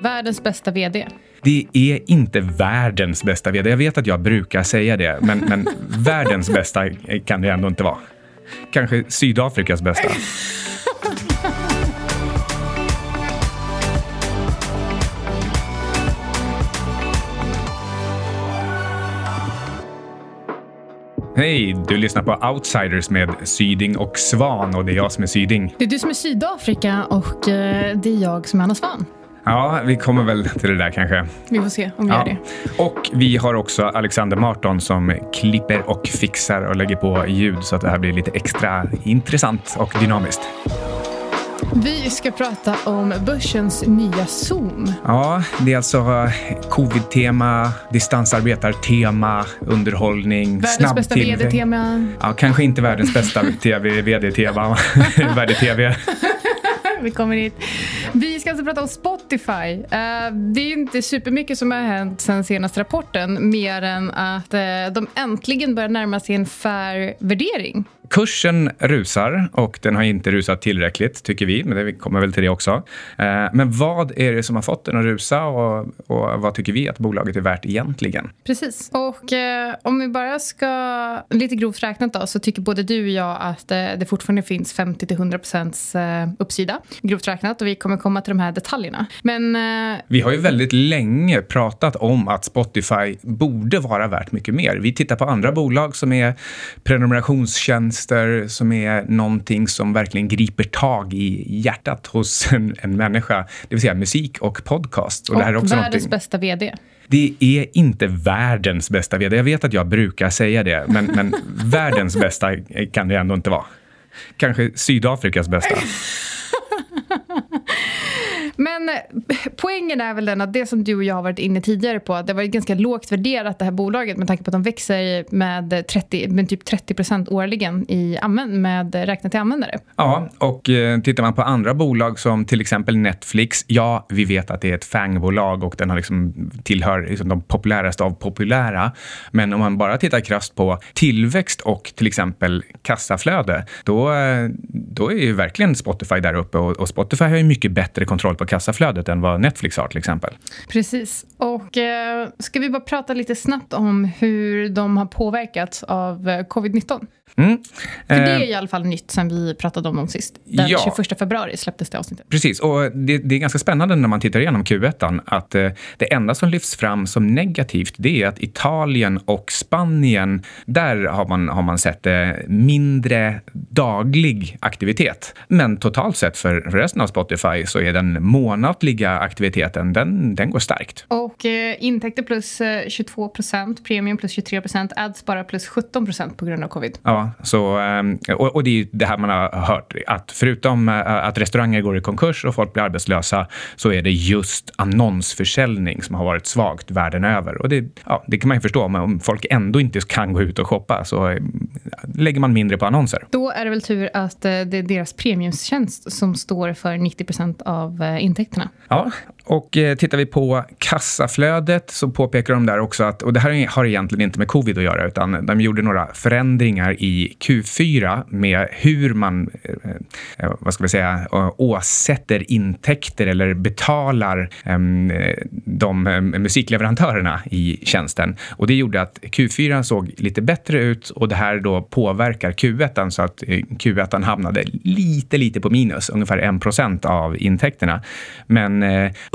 Världens bästa VD. Det är inte världens bästa VD. Jag vet att jag brukar säga det, men, men världens bästa kan det ändå inte vara. Kanske Sydafrikas bästa. Hej, du lyssnar på Outsiders med Syding och Svan och det är jag som är Syding. Det är du som är Sydafrika och eh, det är jag som är Anna Svan. Ja, vi kommer väl till det där kanske. Vi får se om vi Ja. gör det. Och vi har också Alexander Marton som klipper och fixar och lägger på ljud så att det här blir lite extra intressant och dynamiskt. Vi ska prata om börsens nya Zoom. Ja, det är alltså covid-tema, distansarbetartema, underhållning, Världens snabb bästa tillväxt. VD-tema. Ja, kanske inte världens bästa VD-tema, värde-TV. Vi kommer hit. Vi ska alltså prata om Spotify. Eh, det är inte supermycket som har hänt sen senaste rapporten mer än att eh, de äntligen börjar närma sig en fair värdering. Kursen rusar och den har inte rusat tillräckligt, tycker vi. Men vi kommer väl till det också. Eh, Men vad är det som har fått den att rusa och, och vad tycker vi att bolaget är värt egentligen? Precis. Och eh, om vi bara ska, lite grovt räknat då, så tycker både du och jag att eh, det fortfarande finns 50-100% eh, uppsida. Grovt räknat. Och vi kommer komma till de här detaljerna. Men eh, Vi har ju väldigt länge pratat om att Spotify borde vara värt mycket mer. Vi tittar på andra bolag som är prenumerationstjänster, som är någonting som verkligen griper tag i hjärtat hos en, en människa. Det vill säga musik och podcast. Och, och det här är också världens någonting... bästa VD. Det är inte världens bästa VD. Jag vet att jag brukar säga det, men, men världens bästa kan det ändå inte vara. Kanske Sydafrikas bästa. Men eh, poängen är väl den att det som du och jag har varit inne tidigare på, att det var ganska lågt värderat det här bolaget med tanke på att de växer med, 30, med typ 30 årligen i använd, med räknat till användare. Ja, och eh, tittar man på andra bolag som till exempel Netflix, ja, vi vet att det är ett fangbolag och den har liksom tillhör liksom de populäraste av populära. Men om man bara tittar krasst på tillväxt och till exempel kassaflöde, då, eh, då är ju verkligen Spotify där uppe och, och Spotify har ju mycket bättre kontroll på kassaflödet än vad Netflix har till exempel. Precis. Och eh, ska vi bara prata lite snabbt om hur de har påverkats av eh, covid-19? Mm. För det Eh, är i alla fall nytt sen vi pratade om dem sist. Den Ja. 21 februari släpptes det avsnittet. Precis, och det, det är ganska spännande när man tittar igenom Q1 att eh, det enda som lyfts fram som negativt det är att Italien och Spanien, där har man, har man sett eh, mindre daglig aktivitet. Men totalt sett för resten av Spotify så är den månatliga aktiviteten, den, den går starkt. Och eh, intäkter plus eh, 22 premium plus 23 ads bara plus 17% på grund av covid. Ja, så, eh, och, och det är ju det här man har hört, att förutom eh, att restauranger går i konkurs och folk blir arbetslösa så är det just annonsförsäljning som har varit svagt världen över. Och det, ja, det kan man ju förstå, men om folk ändå inte kan gå ut och shoppa så eh, lägger man mindre på annonser. Då är det väl tur att eh, det är deras premiumtjänst som står för 90% av eh, intäkterna. Ja, och eh, tittar vi på kassaflödet så påpekar de där också att, och det här har egentligen inte med covid att göra, utan de gjorde några förändringar i Q4 med hur man, eh, eh, vad ska vi säga, eh, åsätter intäkter eller betalar ehm, eh, de musikleverantörerna i tjänsten. Och det gjorde att Q4 såg lite bättre ut och det här då påverkar Q1 så att eh, Q1 hamnade lite, lite på minus, ungefär 1 av intäkterna. Men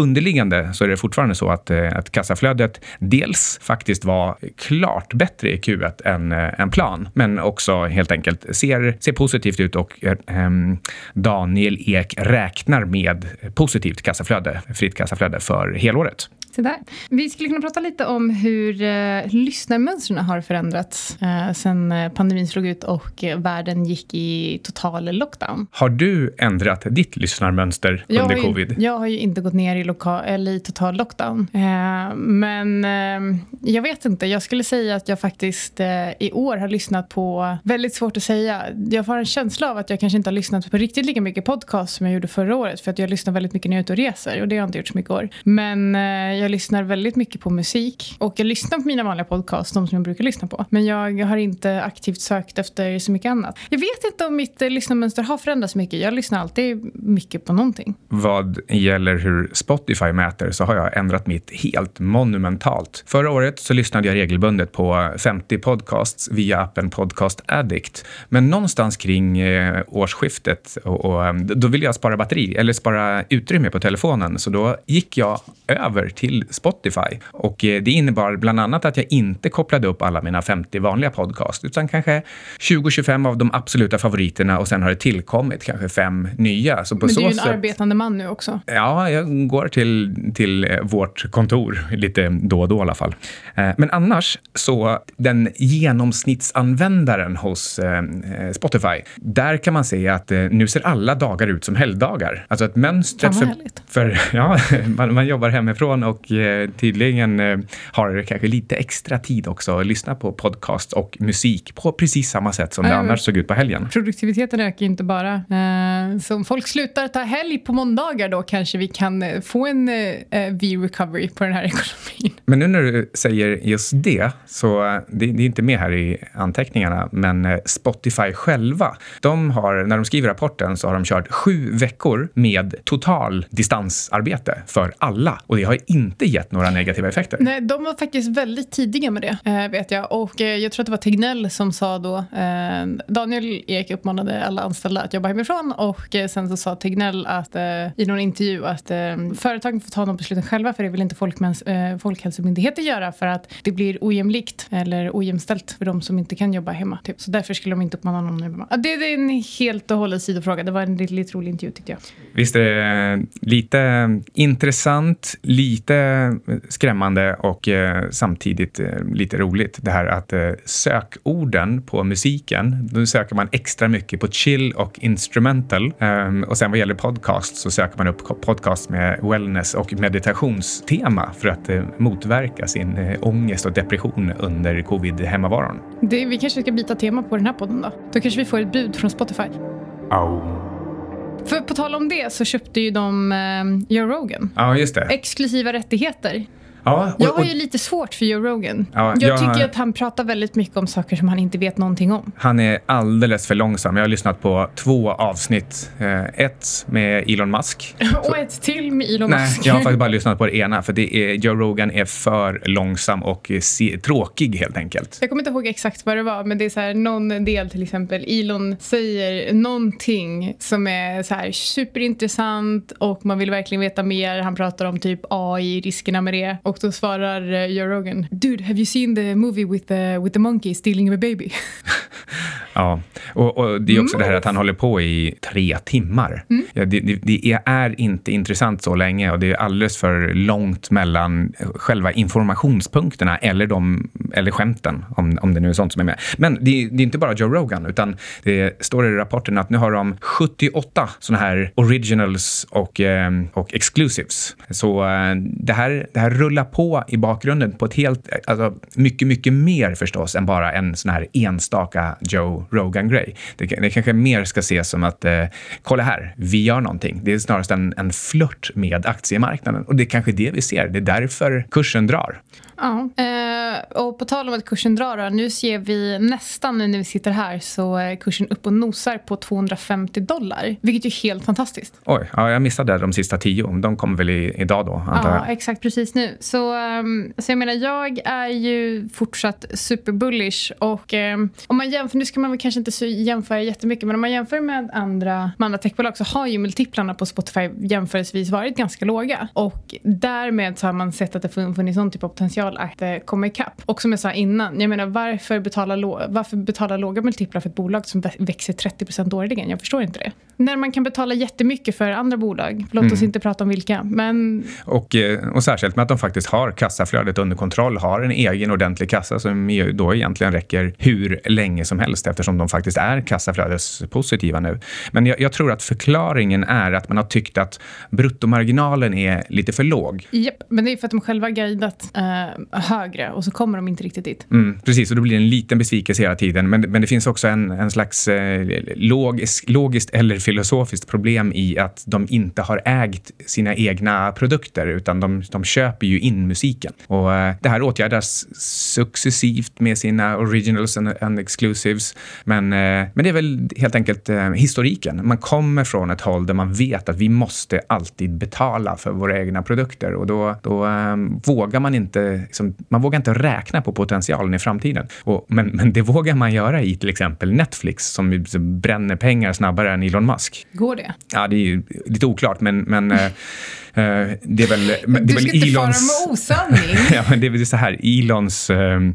underliggande så är det fortfarande så att, eh, att kassaflödet dels faktiskt var klart bättre i Q1 än, eh, än plan, men också helt enkelt ser, ser positivt ut och ähm, Daniel Ek räknar med positivt kassaflöde, fritt kassaflöde för helåret. Så där. Vi skulle kunna prata lite om hur eh, lyssnarmönstren har förändrats eh, sen eh, pandemin slog ut och eh, världen gick i total lockdown. Har du ändrat ditt lyssnarmönster Jag under ju, covid? jag har ju inte gått ner i, loka- eller i total lockdown. Eh, men eh, jag vet inte. Jag skulle säga att jag faktiskt eh, i år har lyssnat på... Väldigt svårt att säga. Jag har en känsla av att jag kanske inte har lyssnat på riktigt lika mycket podcast som jag gjorde förra året. För att jag lyssnar väldigt mycket när jag är ute och reser. Och det har jag inte gjort så mycket år. Men jag lyssnar väldigt mycket på musik. Och jag lyssnar på mina vanliga podcasts, de som jag brukar lyssna på. Men jag har inte aktivt sökt efter så mycket annat. Jag vet inte om mitt eh, lyssnarmönster har förändrats mycket. Jag lyssnar alltid mycket på någonting. Vad gäller hur Spotify mäter så har jag ändrat mitt helt monumentalt. Förra året så lyssnade jag regelbundet på 50 podcasts via appen Podcast Addict. Men någonstans kring eh, årsskiftet och, och, eh, då ville jag spara batteri eller spara utrymme på telefonen. Så då gick jag över till Spotify. Och eh, det innebar bland annat att jag inte kopplade upp alla mina 50 vanliga podcast, utan kanske 20-25 av de absoluta favoriterna och sen har det tillkommit kanske fem nya. Så på Men du är ju en arbetande man nu också. Ja, jag går till, till eh, vårt kontor lite då och då i alla fall. Eh, men annars så den genomsnittsanvändaren hos Spotify, där kan man se att nu ser alla dagar ut som helgdagar. Alltså att mönstret för, för ja, man, man jobbar hemifrån och eh, tydligen eh, har kanske lite extra tid också att lyssna på podcast och musik på precis samma sätt som det annars såg ut på helgen. Produktiviteten ökar inte bara. Eh, så om folk slutar ta helg på måndagar då kanske vi kan få en V-recovery på den här ekonomin. Men nu när du säger just det, så det, det är inte med här i anteckningarna, men Spotify själva, de har, när de skriver rapporten så har de kört sju veckor med total distansarbete för alla och det har inte gett några negativa effekter. Nej, de var faktiskt väldigt tidiga med det, eh, vet jag. Och eh, jag tror att det var Tegnell som sa då, eh, Daniel Ek uppmanade alla anställda att jobba hemifrån och sen så sa Tegnell att, i någon intervju att företagen får ta de besluten själva för det vill inte Folkmäns, Folkhälsomyndigheten göra för att det blir ojämlikt eller ojämställt för de som inte kan jobba hemma. Typ. Så därför skulle de inte uppmana någon att jobba. Det, det är en helt och hållet sidofråga. Det var en lite, lite rolig intervju tyckte jag. Visst är det lite intressant, lite skrämmande och eh, samtidigt eh, lite roligt. Det här att eh, sökorden på musiken, då söker man extra mycket på chill och instrumental. Ehm, och sen vad gäller podcast så söker man upp podcast med wellness och meditationstema för att motverka sin ångest och depression under covid-hemmavaron. Vi kanske ska byta tema på den här podden då? Då kanske vi får ett bud från Spotify. Oh. För på tal om det så köpte ju de eh, Joe Rogan. Ja, just det. Exklusiva rättigheter. Ja, och, jag har ju lite svårt för Joe Rogan. Ja, jag, jag tycker att han pratar väldigt mycket om saker som han inte vet någonting om. Han är alldeles för långsam. Jag har lyssnat på två avsnitt. Eh, ett med Elon Musk. och ett till med Elon Nej, Musk. jag har faktiskt bara lyssnat på det ena. För det är, Joe Rogan är för långsam och se, tråkig helt enkelt. Jag kommer inte ihåg exakt vad det var, men det är så här, någon del till exempel. Elon säger någonting som är så här superintressant och man vill verkligen veta mer. Han pratar om typ AI, riskerna med det. Och då svarar uh, Joe Rogan, Dude, have you seen the movie with the, with the monkey stealing a baby? ja, och, och, det är också mm. det här att han håller på i tre timmar. Mm. Ja, det, det, det, är inte intressant så länge och det är alldeles för långt mellan själva informationspunkterna eller, de, eller skämten, om, om det nu är sånt som är med. Men det, det är inte bara Joe Rogan, utan det står i rapporten att nu har de 78 sådana här originals och, eh, och exclusives. Så eh, det här, det här rullar på i bakgrunden på ett helt, alltså mycket, mycket mer förstås än bara en sån här enstaka Joe Rogan-grej. Det, det kanske mer ska ses som att, eh, kolla här, vi gör någonting. Det är snarast en, en flört med aktiemarknaden och det är kanske det vi ser. Det är därför kursen drar. Ja, eh, och på tal om att kursen drar då, nu ser vi nästan nu när vi sitter här så är kursen upp och nosar på 250 dollar, vilket är helt fantastiskt. Oj, ja, jag missade de sista tio. De kommer väl i, idag då, antar jag? Ja, exakt precis nu. Så, um, så jag menar, jag är ju fortsatt superbullish och um, om man jämför, nu ska man väl kanske inte jämföra jättemycket, men om man jämför med andra, med andra techbolag så har ju multiplarna på Spotify jämföreselvis varit ganska låga och därmed så har man sett att det funnits någon typ av potential potential att eh, komma ikapp. Och som jag sa innan, jag menar varför betala, varför betala låga multiplar för ett bolag som växer 30% årligen? Jag förstår inte det. När man kan betala jättemycket för andra bolag, låt oss mm. inte prata om vilka. Men... Och, eh, och särskilt med att de faktiskt har kassaflödet under kontroll, har en egen ordentlig kassa som då egentligen räcker hur länge som helst eftersom de faktiskt är kassaflödespositiva nu. Men jag, jag tror att förklaringen är att man har tyckt att bruttomarginalen är lite för låg. Japp, men det är för att de själva guidat eh, högre och så kommer de inte riktigt dit. Mm, precis, och då blir det en liten besvikelse hela tiden. Men, men det finns också en, en slags eh, logisk, logiskt eller filosofiskt problem i att de inte har ägt sina egna produkter utan de, de köper ju in musiken. Och eh, det här åtgärdas successivt med sina originals and, and exclusives. Men, eh, men det är väl helt enkelt eh, historiken. Man kommer från ett håll där man vet att vi måste alltid betala för våra egna produkter och då, då um, vågar man inte, liksom, man vågar inte räkna på potentialen i framtiden. Och, men, men det vågar man göra i till exempel Netflix som bränner pengar snabbare än Elon Musk. Går det? Ja, det är lite oklart, men, men uh, det är väl, det är du väl ska inte fara med osanning. ja, men det är väl så här, Elons uh, uh,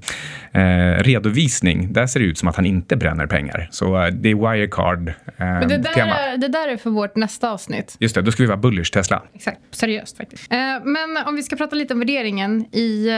redovisning, där ser det ut som att han inte bränner pengar. Så det är Wirecard. men det där, är, det där är för vårt nästa avsnitt. Just det, då ska vi vara bullish Tesla. Exakt, seriöst faktiskt. men om vi ska prata lite om värderingen i,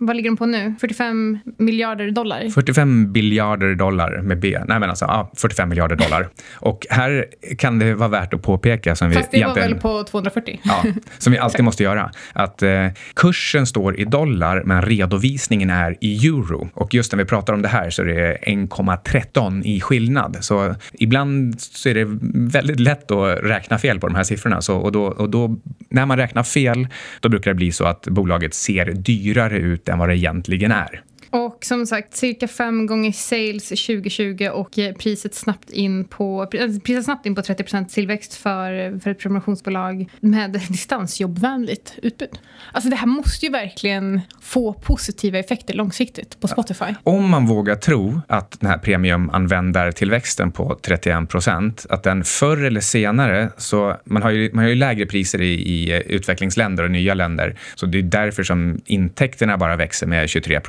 vad ligger den på nu? 45 miljarder dollar? 45 biljarder dollar med B. Nej, men alltså ja, 45 miljarder dollar. Och här kan det vara värt att påpeka som Fast vi det var väl på 240? Ja, som vi alltid måste göra. Att eh, kursen står i dollar, men redovisningen är i euro. Och just när vi pratar om det här så är det 1,13 i skillnad. Så ibland så är det väldigt lätt att räkna fel på de här siffrorna. Så, och då, och då, när man räknar fel, då brukar det bli så att bolaget ser dyrare ut än vad det egentligen är. Och som sagt, cirka fem gånger sales 2020 och priset snabbt in på, priset snabbt in på 30% tillväxt för, för ett prenumerationsbolag med distansjobbvänligt utbud. Alltså det här måste ju verkligen få positiva effekter långsiktigt på Spotify. Om man vågar tro att den här premiumanvändartillväxten på 31% att den förr eller senare, så man har ju, man har ju lägre priser i, i utvecklingsländer och nya länder, så det är därför som intäkterna bara växer med 23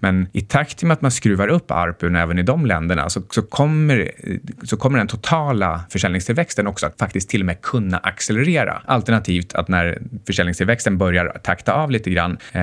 men i takt med att man skruvar upp ARPUn även i de länderna så, så, kommer, så kommer den totala försäljningstillväxten också att faktiskt till och med kunna accelerera. Alternativt att när försäljningstillväxten börjar takta av lite grann, eh,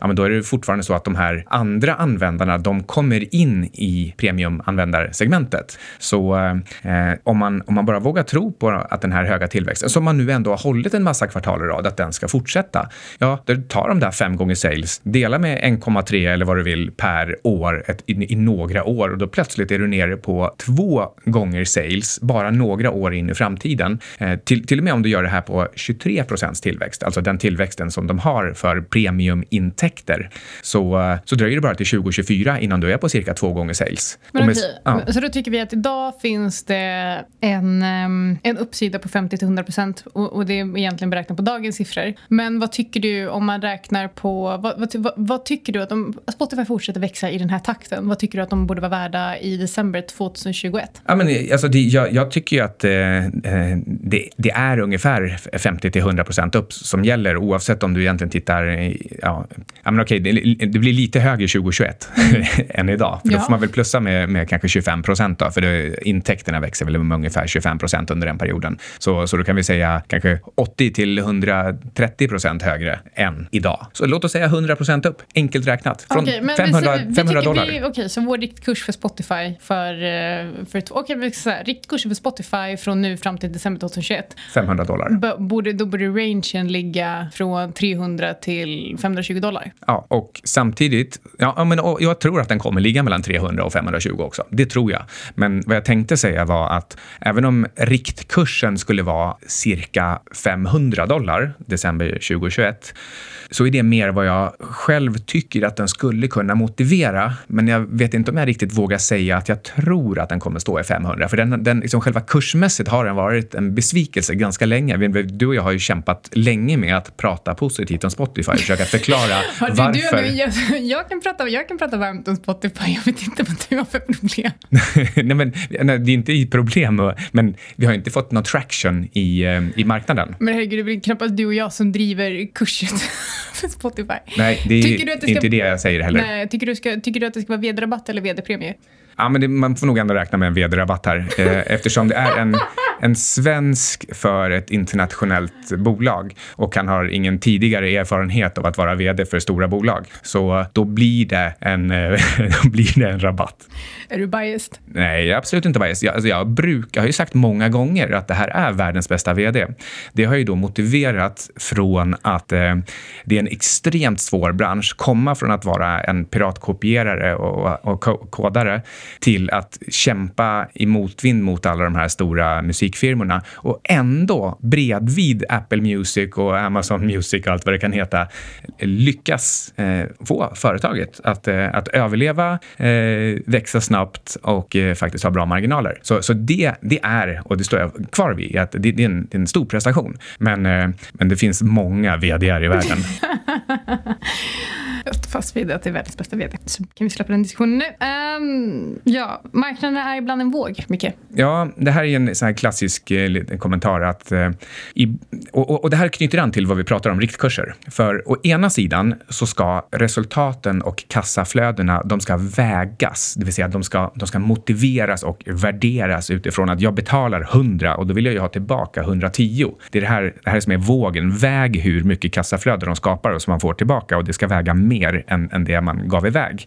ja, men då är det fortfarande så att de här andra användarna, de kommer in i premiumanvändarsegmentet. Så eh, om, man, om man bara vågar tro på att den här höga tillväxten, som man nu ändå har hållit en massa kvartal i rad, att den ska fortsätta, ja, då tar de där fem gånger sales, dela med 1,3 eller vad du vill per år ett, i, i, några år och då plötsligt är du nere på två gånger sales bara några år in i framtiden. Eh, till, till och med om du gör det här på 23 procents tillväxt, alltså den tillväxten som de har för premiumintäkter, så, eh, så dröjer det bara till 2024 innan du är på cirka två gånger sales. Men med, okej, ja. Så då tycker vi att idag finns det en, en uppsida på 50 till 100 procent och, och, det är egentligen beräknat på dagens siffror. Men vad tycker du om man räknar på, vad, vad, vad, vad tycker du att om Spotify fortsätter växa i den här takten, vad tycker du att de borde vara värda i december 2021? Ja, men, alltså, det, jag, jag tycker att eh, eh det, det, är ungefär 50 till 100 procent upp som gäller oavsett om du egentligen tittar... Ja, ja men okej, det, det blir lite högre 2021 än idag. För ja. Då får man väl plussa med, med kanske 25 procent för det, intäkterna växer väl med ungefär 25 procent under den perioden. Så, så då kan vi säga kanske 80 till 130 procent högre än idag. Så låt oss säga 100 procent upp, enkelt räknat. Från okay, 500, vi, 500 dollar. Okej, okay, så vår riktkurs för Spotify för... Eh, för Okej, okay, riktkursen för Spotify från nu fram till december 2021. 500 dollar. borde, då borde rangen ligga från 300 till 520 dollar. Ja, och samtidigt... Ja, men, jag tror att den kommer ligga mellan 300 och 520 också. Det tror jag. Men vad jag tänkte säga var att även om riktkursen skulle vara cirka 500 dollar december 2021 så är det mer vad jag själv tycker att den skulle kunna motivera. Men jag vet inte om jag riktigt vågar säga att jag tror att den kommer stå i 500. För den, den liksom själva kursmässigt har den varit en besvikelse ganska länge. Du och jag har ju kämpat länge med att prata positivt om Spotify och försöka förklara varför. Du, jag, jag, kan prata, jag kan prata varmt om Spotify. Jag vet inte vad du har för problem. nej, men, nej, det är inte ett problem, men vi har inte fått någon traction i, eh, i marknaden. Men herregud, det är knappast du och jag som driver kursen. för Spotify. Nej, det är det ska, inte det jag säger heller. Eh, tycker, du ska, tycker du att det ska vara vd-rabatt eller vd-premie? Ja, men det, man får nog ändå räkna med en vd-rabatt här eh, eftersom det är en en svensk för ett internationellt bolag och han har ingen tidigare erfarenhet av att vara vd för stora bolag. Så då blir det en, då blir det en rabatt. Är du biased? Nej, jag är absolut inte biased. Jag, alltså jag, brukar, jag har ju sagt många gånger att det här är världens bästa vd. Det har ju då motiverat från att eh, det är en extremt svår bransch, komma från att vara en piratkopierare och, och kodare till att kämpa i motvind mot alla de här stora musikfirmorna och ändå bredvid Apple Music och Amazon Music och allt vad det kan heta lyckas eh, få företaget att, eh, att överleva, eh, växa snabbt och eh, faktiskt ha bra marginaler. Så, så det, det är, och det står jag kvar vid, att det, det, är, en, det är en stor prestation. Men, eh, men det finns många vd i världen. Fast vid att det är världens bästa vd. Så kan vi släppa den diskussionen nu. Um, ja, marknaden är ibland en våg, Micke. Ja, det här är en sån här klassisk eh, kommentar. Att, eh, i, och, och, det här knyter an till vad vi pratar om riktkurser. För å ena sidan så ska resultaten och kassaflödena de ska vägas. Det vill säga de ska, de ska motiveras och värderas utifrån att jag betalar 100 och då vill jag ju ha tillbaka 110. Det är det här, det här som är vågen. Väg hur mycket kassaflöde de skapar och som man får tillbaka och det ska väga mer än, än det man gav iväg.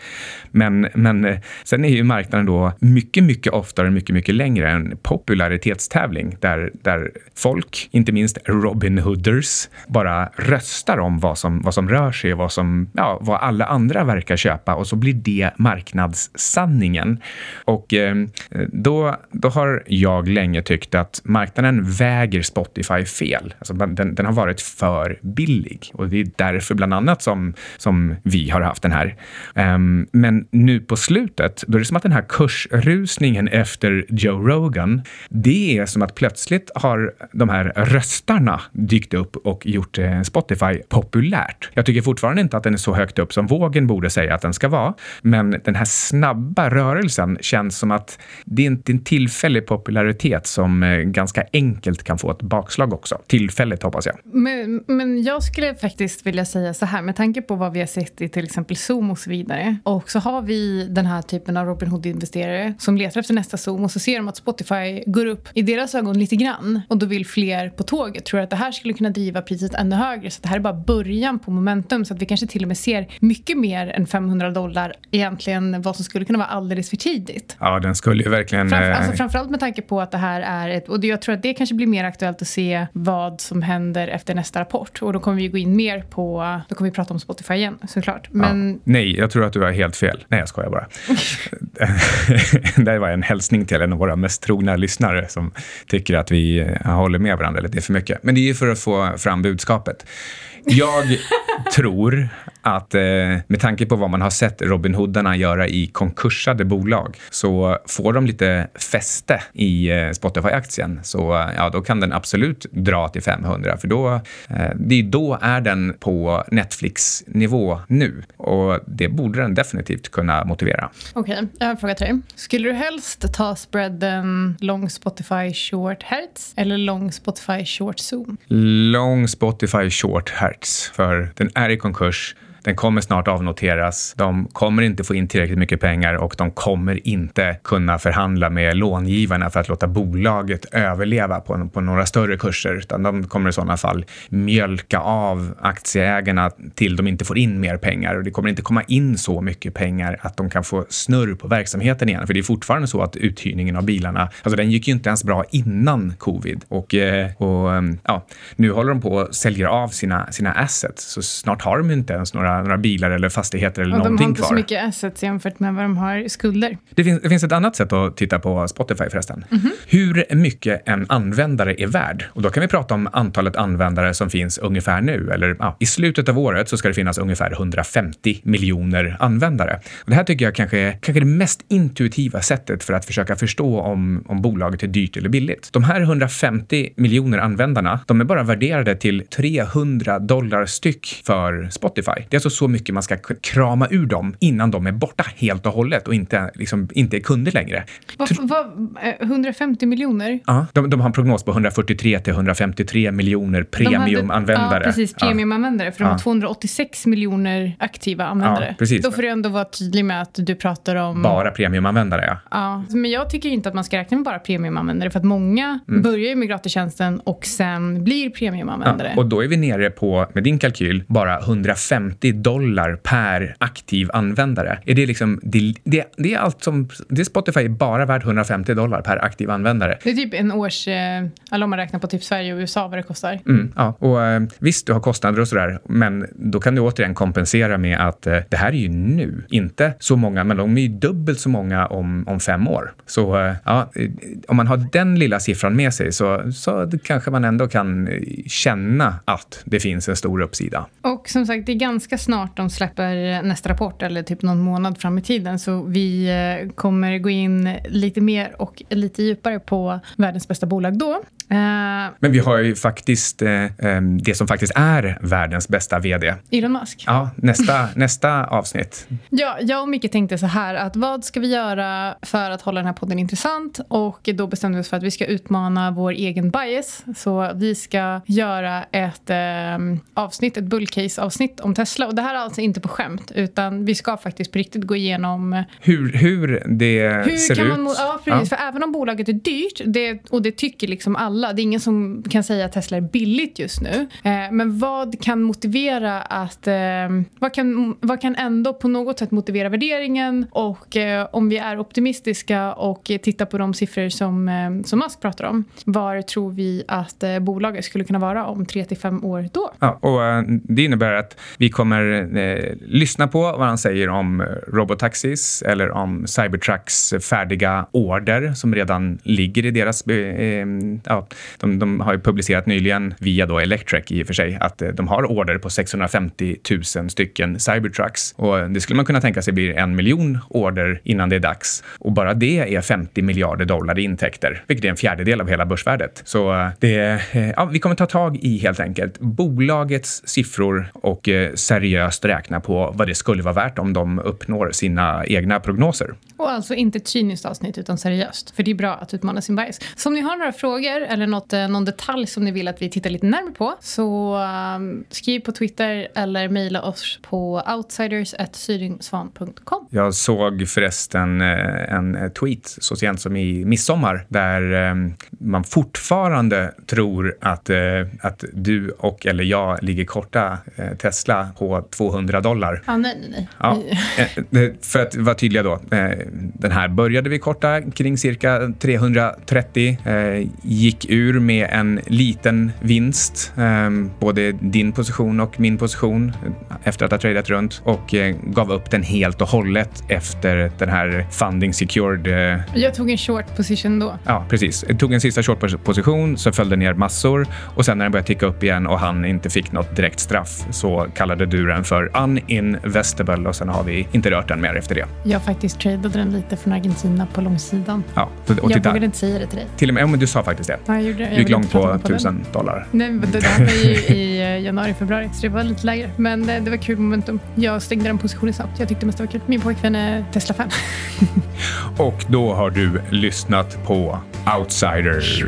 Men, men eh, sen är ju marknaden då mycket, mycket oftare, och mycket, mycket längre en popularitetstävling där, där folk, inte minst Robin Hooders, bara röstar om vad som, vad som rör sig och vad, som, ja, vad alla andra verkar köpa och så blir det marknadssanningen. Och eh, då, då har jag länge tyckt att marknaden väger Spotify fel. Alltså, den, den har varit för billig och det är därför bland annat som, som vi har haft den här. Um, men nu på slutet, då är det som att den här kursrusningen efter Joe Rogan, det är som att plötsligt har de här röstarna dykt upp och gjort eh, Spotify populärt. Jag tycker fortfarande inte att den är så högt upp som vågen borde säga att den ska vara, men den här snabba rörelsen känns som att det är inte en tillfällig popularitet som eh, ganska enkelt kan få ett bakslag också. Tillfälligt hoppas jag. Men, men jag skulle faktiskt vilja säga så här, med tanke på vad vi har sett i till exempel Zoom och så vidare. Och så har vi den här typen av Robin Hood-investerare som letar efter nästa Zoom och så ser de att Spotify går upp i deras ögon lite grann och då vill fler på tåget. Tror att det här skulle kunna driva priset ännu högre så det här är bara början på momentum så att vi kanske till och med ser mycket mer än 500 dollar egentligen vad som skulle kunna vara alldeles för tidigt. Ja, den skulle ju verkligen... Framför, eh, alltså, framförallt med tanke på att det här är ett, och jag tror att det kanske blir mer aktuellt att se vad som händer efter nästa rapport och då kommer vi gå in mer på, då kommer vi prata om Spotify igen såklart. Men... Ja. Nej, jag tror att du har helt fel. Nej, jag skojar bara. det var en hälsning till en av våra mest trogna lyssnare som tycker att vi eh, håller med varandra lite för mycket. Men det är ju för att få fram budskapet. Jag tror att eh, med tanke på vad man har sett Robin Hoodarna göra i konkursade bolag så får de lite fäste i eh, Spotify-aktien. Så ja, då kan den absolut dra till 500 för då, eh, det är då är den på Netflix-nivå nu och det borde den definitivt kunna motivera. Okej, okay, jag har en fråga till dig. Skulle du helst ta spreaden long Spotify short hertz eller long Spotify short zoom? Long Spotify short hertz, för den är i konkurs den kommer snart avnoteras. De kommer inte få in tillräckligt mycket pengar och de kommer inte kunna förhandla med långivarna för att låta bolaget överleva på, på några större kurser, utan de kommer i sådana fall mjölka av aktieägarna till de inte får in mer pengar och det kommer inte komma in så mycket pengar att de kan få snurr på verksamheten igen. För det är fortfarande så att uthyrningen av bilarna, alltså den gick ju inte ens bra innan covid och, eh, och ehm, ja, nu håller de på att sälja av sina, sina assets, så snart har de inte ens några några, bilar eller fastigheter eller och någonting kvar. De har inte kvar. så mycket assets jämfört med vad de har skulder. Det finns, det finns ett annat sätt att titta på Spotify förresten. Mm -hmm. Hur mycket en användare är värd. Och då kan vi prata om antalet användare som finns ungefär nu. Eller ja, I slutet av året så ska det finnas ungefär 150 miljoner användare. Och det här tycker jag kanske är kanske det mest intuitiva sättet för att försöka förstå om, om bolaget är dyrt eller billigt. De här 150 miljoner användarna, de är bara värderade till 300 dollar styck för Spotify. Det är alltså så mycket man ska krama ur dem innan de är borta helt och hållet och inte, liksom, inte är kunder längre. Vad, vad, 150 miljoner? Ja, de, de har en prognos på 143 till 153 miljoner premiumanvändare. Ja, precis. Premiumanvändare. För de har 286 miljoner aktiva användare. Ja, precis. Då får du ändå vara tydlig med att du pratar om... Bara premiumanvändare, ja. ja. Men jag tycker inte att man ska räkna med bara premiumanvändare. För att många mm. börjar ju med gratistjänsten och sen blir premiumanvändare. Ja, och då är vi nere på, med din kalkyl, bara 150 dollar per aktiv användare. Är det liksom... Det, det, det är allt som... Det är Spotify bara värt 150 dollar per aktiv användare. Det är typ en års... Eller om man räknar på typ Sverige och USA vad det kostar. Mm, ja, och eh, visst, du har kostnader och sådär, men då kan du återigen kompensera med att eh, det här är ju nu, inte så många, men de är ju dubbelt så många om, om fem år. Så ja, om man har den lilla siffran med sig så, så kanske man ändå kan känna att det finns en stor uppsida. Och som sagt, det är ganska snart de släpper nästa rapport, eller typ någon månad fram i tiden, så vi eh, kommer gå in lite mer och lite djupare på världens bästa bolag då. Men vi har ju faktiskt eh, det som faktiskt är världens bästa vd. Elon Musk. Ja, nästa, nästa avsnitt. Ja, jag och Micke tänkte så här att vad ska vi göra för att hålla den här podden intressant? Och då bestämde vi oss för att vi ska utmana vår egen bias. Så vi ska göra ett eh, avsnitt, ett bullcase-avsnitt om Tesla. Och det här är alltså inte på skämt, utan vi ska faktiskt på riktigt gå igenom hur, hur det hur ser kan ut. Man, ja, precis. Ja. För även om bolaget är dyrt, det, och det tycker liksom alla, det är ingen som kan säga att Tesla är billigt just nu. Eh, men vad kan motivera att... Eh, vad, kan, vad kan ändå på något sätt motivera värderingen? Och eh, om vi är optimistiska och tittar på de siffror som, eh, som Musk pratar om, var tror vi att eh, bolaget skulle kunna vara om tre till fem år då? Ja, och eh, det innebär att vi kommer eh, lyssna på vad han säger om robotaxis eller om Cybertrucks färdiga order som redan ligger i deras... Eh, eh, ja, de, de har ju publicerat nyligen via då Electrek i och för sig att eh, de har order på 650 000 stycken Cybertrucks. Och det skulle man kunna tänka sig blir en miljon order innan det är dags. Och bara det är 50 miljarder dollar i intäkter, vilket är en fjärdedel av hela börsvärdet. Så eh, det, eh, ja, vi kommer ta tag i helt enkelt bolagets siffror och seriöst räkna på vad det skulle vara värt om de uppnår sina egna prognoser. Och alltså inte ett cyniskt avsnitt utan seriöst, för det är bra att utmana sin bias. Så om ni har några frågor eller något, någon detalj som ni vill att vi tittar lite närmare på så um, skriv på Twitter eller mejla oss på outsiders.syringsvan.com. Jag såg förresten en tweet så sent som i midsommar där eh, man fortfarande tror att, eh, att du och eller jag ligger korta eh, Tesla på 200 dollar. Ah, nej, nej, nej. Ja, för att vara tydliga då. Den här började vi korta kring cirka 330. Gick ur med en liten vinst, både din position och min position efter att ha tradat runt och gav upp den helt och hållet efter den här funding secured jag tog en short position då. Ja, precis. Jag tog en sista short position, så följde ner massor och sen när den började ticka upp igen och han inte fick något direkt straff så kallade du den för uninvestable och sen har vi inte rört den mer efter det. Jag faktiskt tradade den lite från Argentina på långsidan. Ja, och jag titta, vågade inte säga det till dig. Till och med, ja, men du sa faktiskt det. Ja, jag gjorde, gick långt på, på tusen dollar. Nej, det där var ju i eh, januari, februari, så det var lite lägre. Men det, det var kul momentum. Jag stängde den positionen snabbt. Jag tyckte mest det var kul. Min pojkvän är Tesla-fan. och då har du lyssnat på Outsiders.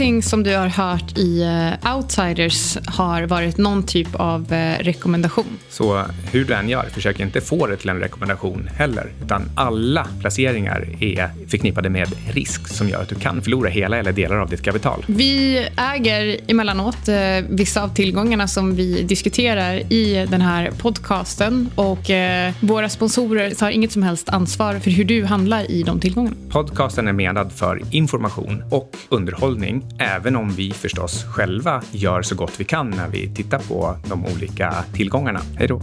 Ingenting som du har hört i uh, Outsiders har varit någon typ av uh, rekommendation. Så hur du än gör, försök inte få det till en rekommendation heller. Utan alla placeringar är förknippade med risk som gör att du kan förlora hela eller delar av ditt kapital. Vi äger emellanåt uh, vissa av tillgångarna som vi diskuterar i den här podcasten och våra sponsorer tar inget som helst ansvar för hur du handlar i de tillgångarna. Podcasten är menad för information och underhållning även om vi förstås själva gör så gott vi kan när vi tittar på de olika tillgångarna. Hej då!